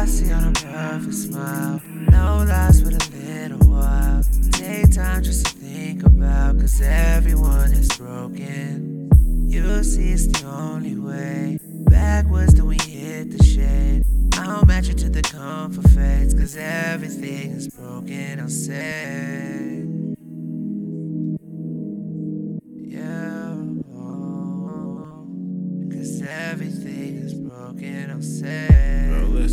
perfect smile. No lies with a little while. Take time just to think about, cause everyone is broken. You see, it's the only way. Backwards, then we hit the shade. I'll match it to the comfort fades, cause everything is broken. I'll say. Yeah. oh, Cause everything is broken, I'll say.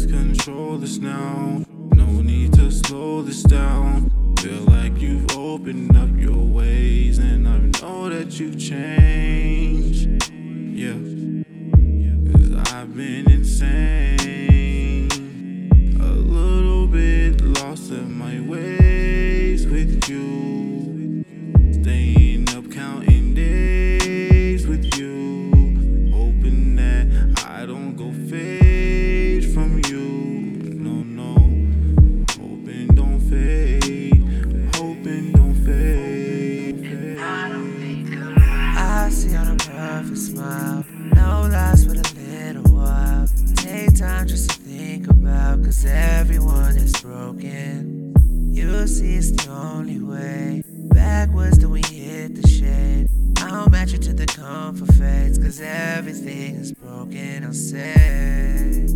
Control this now. No need to slow this down. Feel like you've opened up your ways, and I know that you've changed. Yeah, cause I've been insane. A little bit lost in my ways with you. Perfect smile. No lies with a little while. Take time just to think about, cause everyone is broken. You see, it's the only way. Backwards, then we hit the shade. I'll match it to the comfort fades, cause everything is broken, I'll say.